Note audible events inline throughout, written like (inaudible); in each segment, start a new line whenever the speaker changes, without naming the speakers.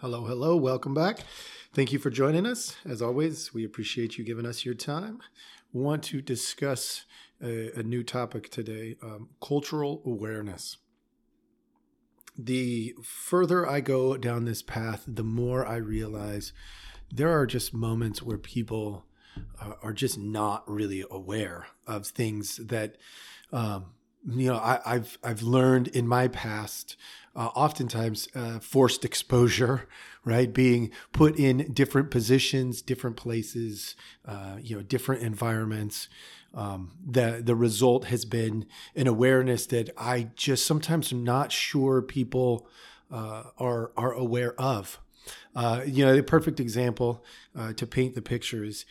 Hello, hello, welcome back. Thank you for joining us. As always, we appreciate you giving us your time. Want to discuss a, a new topic today um, cultural awareness. The further I go down this path, the more I realize there are just moments where people uh, are just not really aware of things that um, you know I, have I've learned in my past uh, oftentimes uh, forced exposure, right? Being put in different positions, different places, uh, you know, different environments. Um, the the result has been an awareness that I just sometimes am not sure people uh, are are aware of. Uh, you know, the perfect example uh, to paint the picture is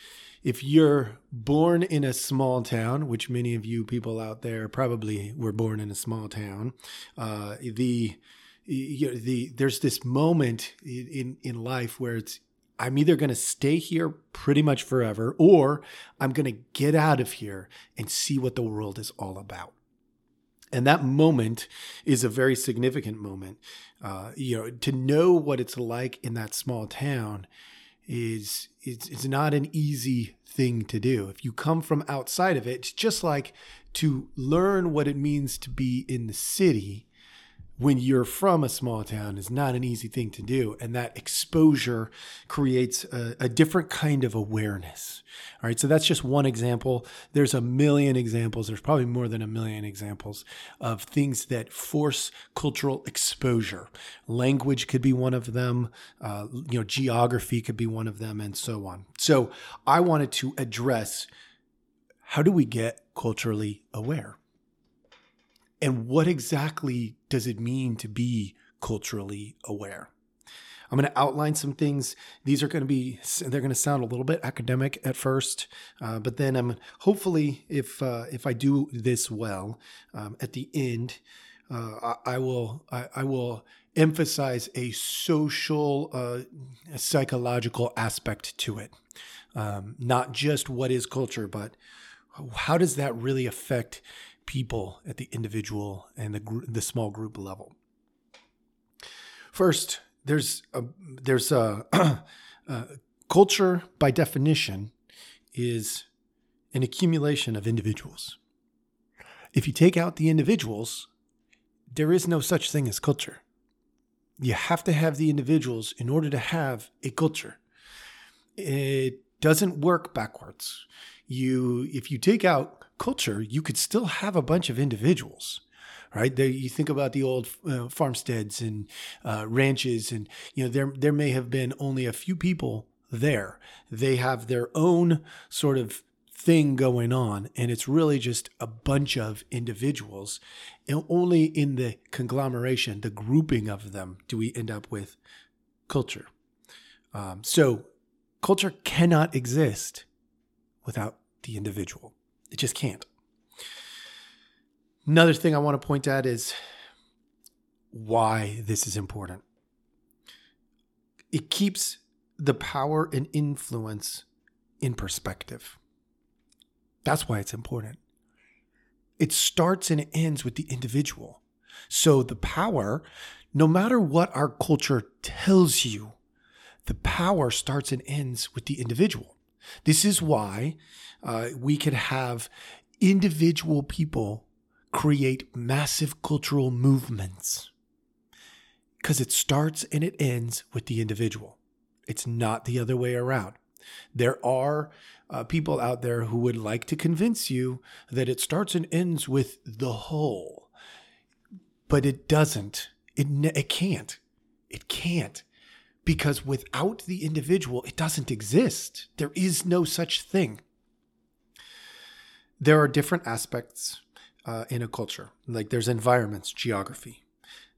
if you're born in a small town, which many of you people out there probably were born in a small town, uh, the you know, the there's this moment in in life where it's I'm either going to stay here pretty much forever, or I'm going to get out of here and see what the world is all about. And that moment is a very significant moment. Uh, you know, to know what it's like in that small town is it's, it's not an easy thing to do. If you come from outside of it, it's just like to learn what it means to be in the city when you're from a small town is not an easy thing to do. And that exposure creates a, a, different kind of awareness. All right. So that's just one example. There's a million examples. There's probably more than a million examples of things that force cultural exposure. Language could be one of them. Uh, you know, geography could be one of them and so on. So I wanted to address how do we get culturally aware? And what exactly does it mean to be culturally aware? I'm going to outline some things. These are going to be, they're going to sound a little bit academic at first, uh, but then I'm hopefully, if uh, if I do this well, um, at the end, uh, I, I, will I, I, will emphasize a social, uh, psychological aspect to it, um, not just what is culture, but how does that really affect people at the individual and the the small group level. First, there's a, there's a, (clears throat) a culture by definition is an accumulation of individuals. If you take out the individuals, there is no such thing as culture. You have to have the individuals in order to have a culture. It doesn't work backwards. You if you take out culture, you could still have a bunch of individuals right? You think about the old uh, farmsteads and uh, ranches, and you know there there may have been only a few people there. They have their own sort of thing going on, and it's really just a bunch of individuals. And only in the conglomeration, the grouping of them, do we end up with culture. Um, so, culture cannot exist without the individual. It just can't. Another thing I want to point out is why this is important. It keeps the power and influence in perspective. That's why it's important. It starts and it ends with the individual. So the power, no matter what our culture tells you, the power starts and ends with the individual. This is why uh, we can have individual people create massive cultural movements because it starts and it ends with the individual. It's not the other way around. There are uh, people out there who would like to convince you that it starts and ends with the whole, but it doesn't. It, it can't. It can't because without the individual, it doesn't exist. There is no such thing. There are different aspects uh, in a culture, like there's environments, geography,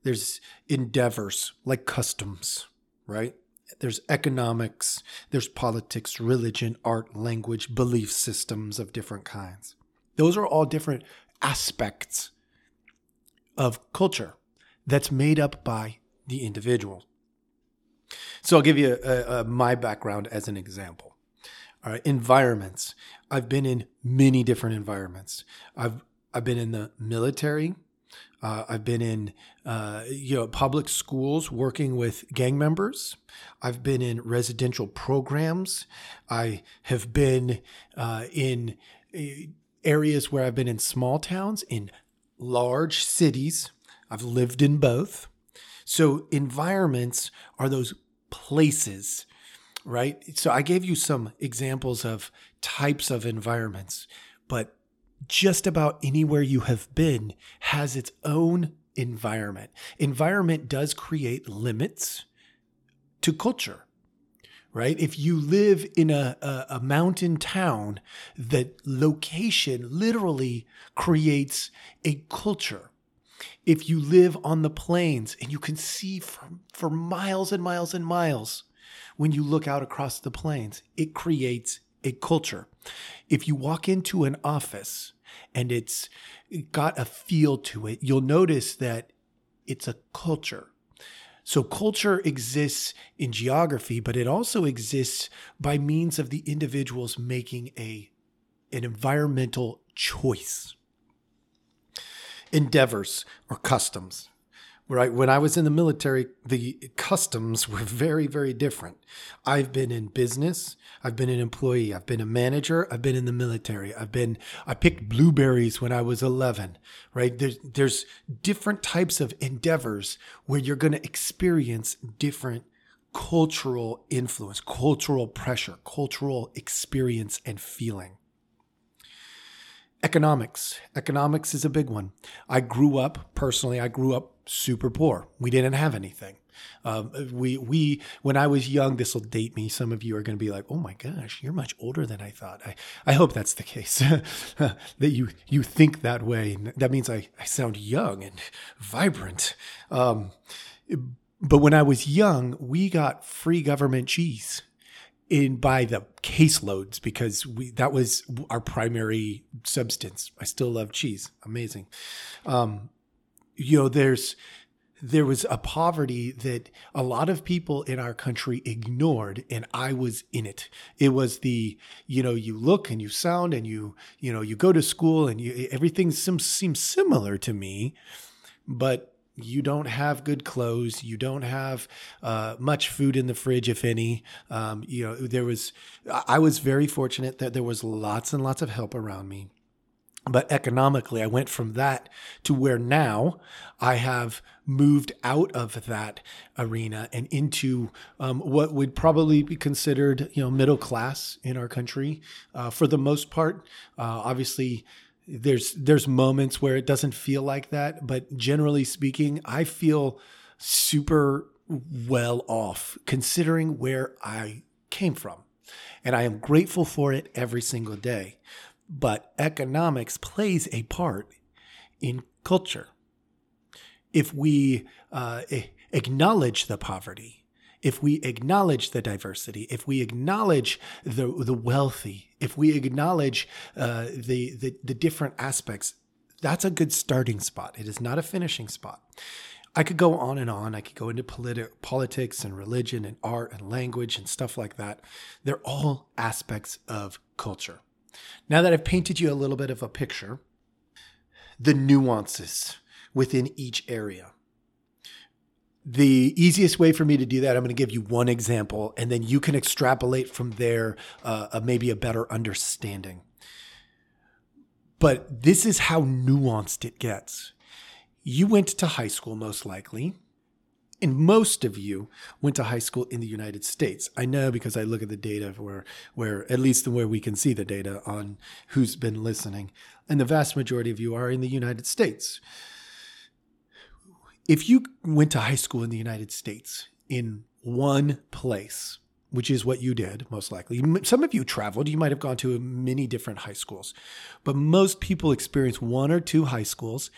there's endeavors like customs, right? There's economics, there's politics, religion, art, language, belief systems of different kinds. Those are all different aspects of culture that's made up by the individual. So I'll give you a, a, my background as an example. All right, environments. I've been in many different environments. I've I've been in the military. Uh, I've been in uh, you know public schools working with gang members. I've been in residential programs. I have been uh, in uh, areas where I've been in small towns, in large cities. I've lived in both. So environments are those places, right? So I gave you some examples of types of environments, but just about anywhere you have been has its own environment. Environment does create limits to culture, right? If you live in a, a, a mountain town, the location literally creates a culture. If you live on the plains and you can see for, for miles and miles and miles when you look out across the plains, it creates a culture. If you walk into an office and it's got a feel to it, you'll notice that it's a culture. So culture exists in geography, but it also exists by means of the individuals making a an environmental choice. Endeavors or customs right? When I was in the military, the customs were very, very different. I've been in business. I've been an employee. I've been a manager. I've been in the military. I've been, I picked blueberries when I was 11, right? There's, there's different types of endeavors where you're going to experience different cultural influence, cultural pressure, cultural experience and feeling. Economics. Economics is a big one. I grew up, personally, I grew up super poor. We didn't have anything. Um, we we when I was young, this will date me. Some of you are going to be like, "Oh my gosh, you're much older than I thought." I, I hope that's the case. (laughs) that you you think that way. That means I, I sound young and vibrant. Um, but when I was young, we got free government cheese in by the caseloads because we that was our primary substance. I still love cheese. Amazing. Um, you know, there's there was a poverty that a lot of people in our country ignored and i was in it it was the you know you look and you sound and you you know you go to school and you everything seems, seems similar to me but you don't have good clothes you don't have uh, much food in the fridge if any um, you know there was i was very fortunate that there was lots and lots of help around me but economically, I went from that to where now I have moved out of that arena and into um, what would probably be considered, you know, middle class in our country. Uh, for the most part, uh, obviously, there's there's moments where it doesn't feel like that, but generally speaking, I feel super well off considering where I came from, and I am grateful for it every single day but economics plays a part in culture. If we uh, acknowledge the poverty, if we acknowledge the diversity, if we acknowledge the the wealthy, if we acknowledge uh, the, the the different aspects, that's a good starting spot. It is not a finishing spot. I could go on and on. I could go into politi- politics and religion and art and language and stuff like that. They're all aspects of culture. Now that I've painted you a little bit of a picture, the nuances within each area. The easiest way for me to do that, I'm going to give you one example, and then you can extrapolate from there, uh, maybe a better understanding. But this is how nuanced it gets. You went to high school, most likely and most of you went to high school in the United States. I know because I look at the data where, where at least where we can see the data on who's been listening, and the vast majority of you are in the United States. If you went to high school in the United States in one place, which is what you did most likely. Some of you traveled, you might have gone to many different high schools, but most people experience one or two high schools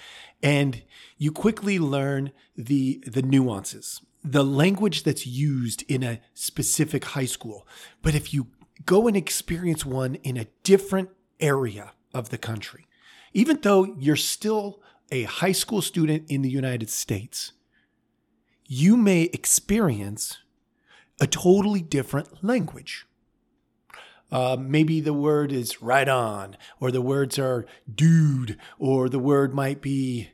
and you quickly learn the the nuances, the language that's used in a specific high school. But if you go and experience one in a different area of the country, even though you're still a high school student in the United States, you may experience a totally different language. Uh, maybe the word is right on, or the words are dude, or the word might be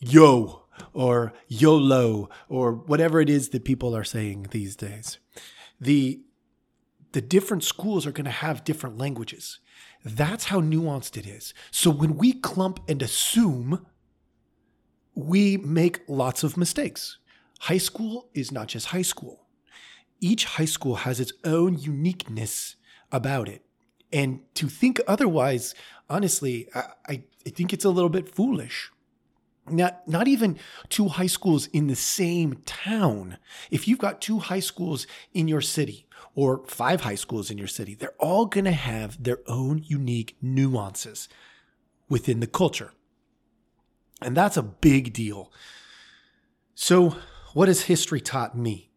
yo or YOLO or whatever it is that people are saying these days. The the different schools are going to have different languages. That's how nuanced it is. So when we clump and assume, we make lots of mistakes. High school is not just high school. Each high school has its own uniqueness about it. And to think otherwise, honestly, I, I think it's a little bit foolish not not even two high schools in the same town. If you've got two high schools in your city or five high schools in your city they're all going to have their own unique nuances within the culture. And that's a big deal. So what has history taught me?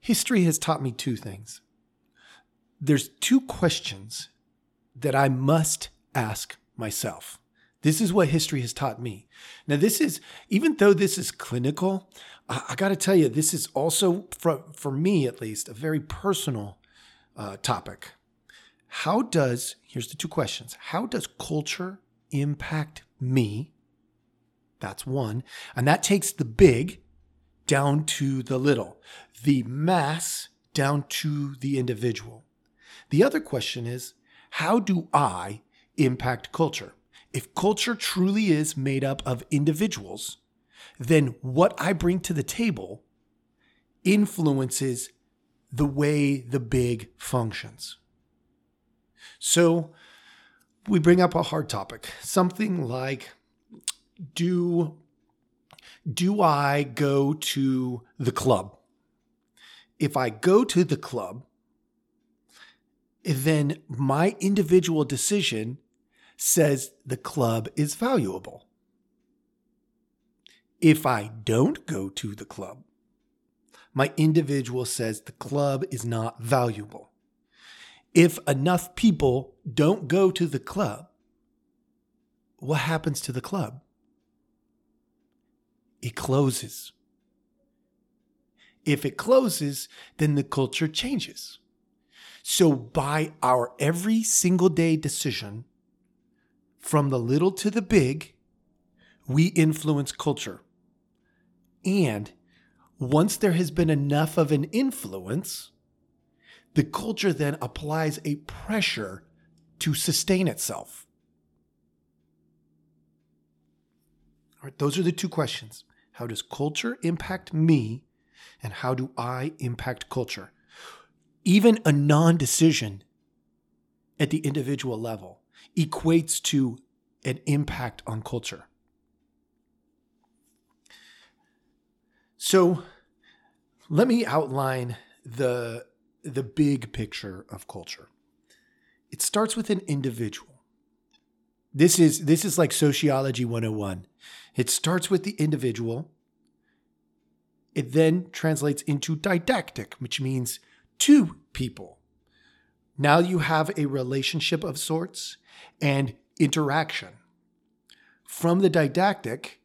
History has taught me two things. There's two questions that i must ask myself this is what history has taught me. Now, this is, even though this is clinical, I, I got to tell you, this is also, for, for me at least, a very personal uh, topic. How does, here's the two questions How does culture impact me? That's one. And that takes the big down to the little, the mass down to the individual. The other question is, how do I impact culture? If culture truly is made up of individuals, then what I bring to the table influences the way the big functions. So we bring up a hard topic, something like do do I go to the club? If I go to the club, then my individual decision says the club is valuable. If I don't go to the club, my individual says the club is not valuable. If enough people don't go to the club, what happens to the club? It closes. If it closes, then the culture changes. So, by our every single day decision, from the little to the big, we influence culture. And once there has been enough of an influence, the culture then applies a pressure to sustain itself. All right, those are the two questions. How does culture impact me, and how do I impact culture? Even a non decision at the individual level equates to an impact on culture. So let me outline the, the big picture of culture. It starts with an individual. This is this is like sociology 101. It starts with the individual. It then translates into didactic, which means two people. Now you have a relationship of sorts and interaction. From the didactic,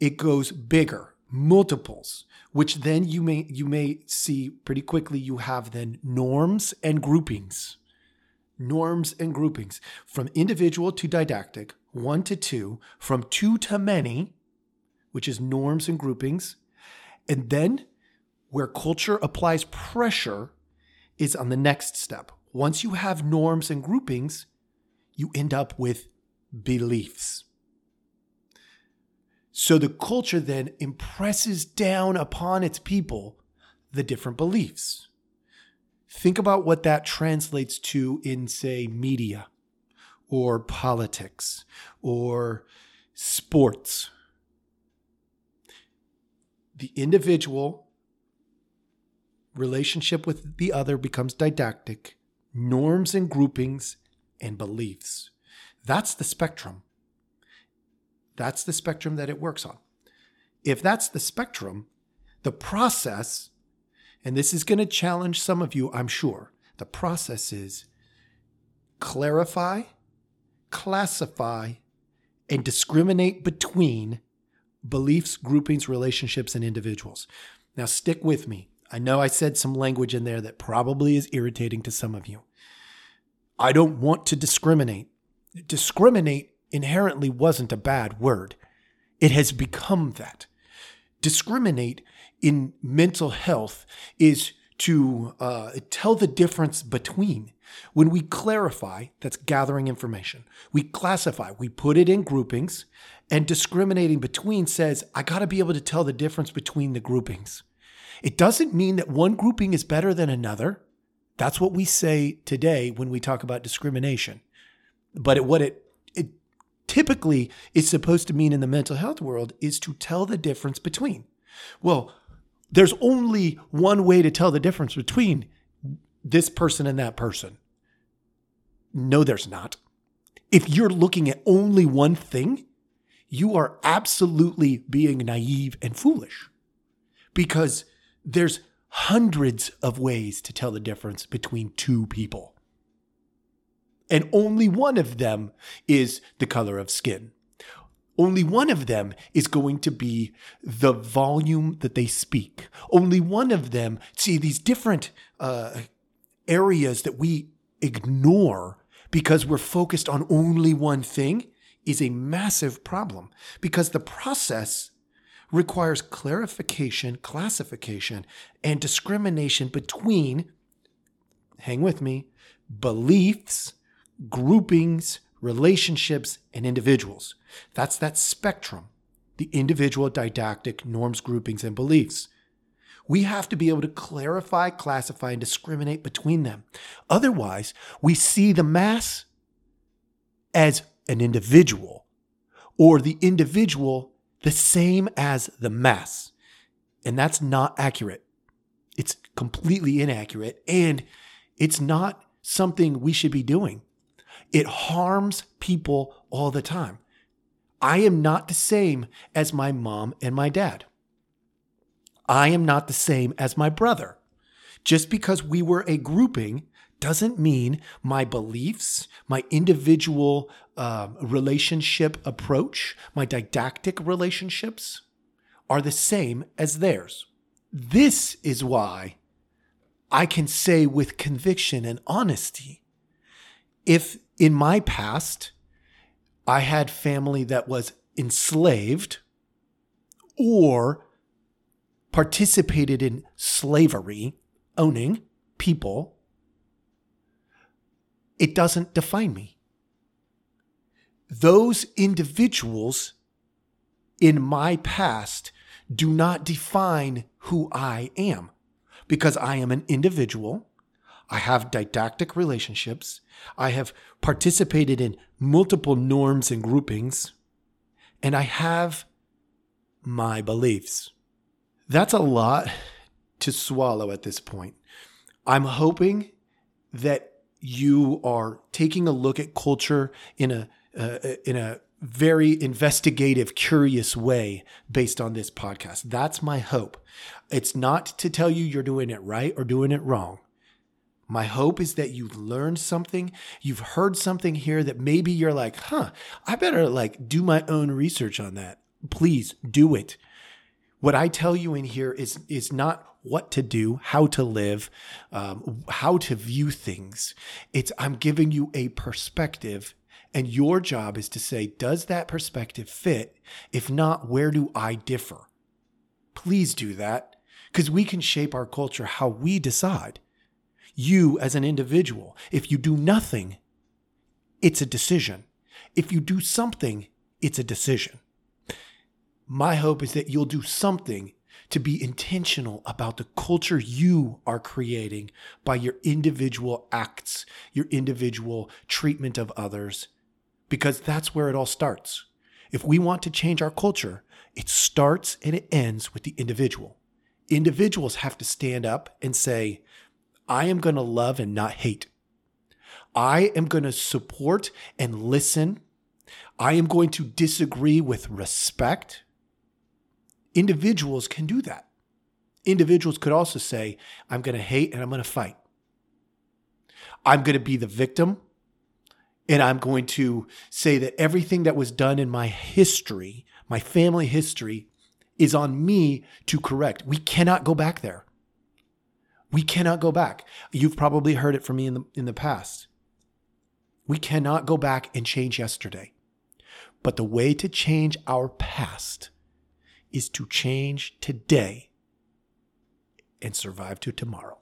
it goes bigger, multiples, which then you may you may see pretty quickly you have then norms and groupings. Norms and groupings from individual to didactic, one to two, from two to many, which is norms and groupings. And then where culture applies pressure is on the next step. Once you have norms and groupings, you end up with beliefs. So the culture then impresses down upon its people the different beliefs. Think about what that translates to in, say, media or politics or sports. The individual relationship with the other becomes didactic, norms and groupings and beliefs. That's the spectrum. That's the spectrum that it works on. If that's the spectrum, the process, and this is going to challenge some of you, I'm sure, the process is clarify, classify, and discriminate between beliefs, groupings, relationships, and individuals. Now, stick with me. I know I said some language in there that probably is irritating to some of you. I don't want to discriminate. Discriminate inherently wasn't a bad word. It has become that. Discriminate in mental health is to uh, tell the difference between. When we clarify, that's gathering information. We classify, we put it in groupings, and discriminating between says, I got to be able to tell the difference between the groupings. It doesn't mean that one grouping is better than another. That's what we say today when we talk about discrimination. But it, what it, it typically is supposed to mean in the mental health world is to tell the difference between. Well, there's only one way to tell the difference between this person and that person. No, there's not. If you're looking at only one thing, you are absolutely being naive and foolish because there's hundreds of ways to tell the difference between two people. And only one of them is the color of skin. Only one of them is going to be the volume that they speak. Only one of them, see, these different uh, areas that we ignore because we're focused on only one thing is a massive problem because the process requires clarification, classification, and discrimination between, hang with me, beliefs, groupings, relationships, and individuals. That's that spectrum, the individual didactic norms, groupings, and beliefs. We have to be able to clarify, classify, and discriminate between them. Otherwise, we see the mass as an individual or the individual the same as the mass. And that's not accurate. It's completely inaccurate and it's not something we should be doing. It harms people all the time. I am not the same as my mom and my dad. I am not the same as my brother. Just because we were a grouping doesn't mean my beliefs, my individual uh, relationship approach, my didactic relationships are the same as theirs. This is why I can say with conviction and honesty if in my past I had family that was enslaved or participated in slavery, owning people it doesn't define me. Those individuals in my past do not define who I am because I am an individual. I have didactic relationships. I have participated in multiple norms and groupings, and I have my beliefs. That's a lot to swallow at this point. I'm hoping that you are taking a look at culture in a uh, in a very investigative, curious way based on this podcast. That's my hope. It's not to tell you you're doing it right or doing it wrong. My hope is that you've learned something, you've heard something here that maybe you're like, huh, I better like do my own research on that. Please do it. What I tell you in here is is not what to do, how to live, um, how to view things. It's I'm giving you a perspective, and your job is to say, does that perspective fit? If not, where do I differ? Please do that because we can shape our culture how we decide. You as an individual, if you do nothing, it's a decision. If you do something, it's a decision. My hope is that you'll do something to be intentional about the culture you are creating by your individual acts, your individual treatment of others, because that's where it all starts. If we want to change our culture, it starts and it ends with the individual. Individuals have to stand up and say, I am going to love and not hate. I am going to support and listen. I am going to disagree with respect individuals can do that. Individuals could also say, I'm going to hate and I'm going to fight. I'm going to be the victim and I'm going to say that everything that was done in my history, my family history, is on me to correct. We cannot go back there. We cannot go back. You've probably heard it from me in the, in the past. We cannot go back and change yesterday. But the way to change our past is to change today and survive to tomorrow.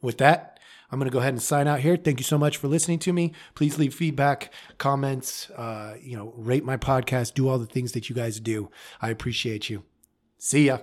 With that, I'm going to go ahead and sign out here. Thank you so much for listening to me. Please leave feedback, comments, uh, you know, rate my podcast, do all the things that you guys do. I appreciate you. See ya.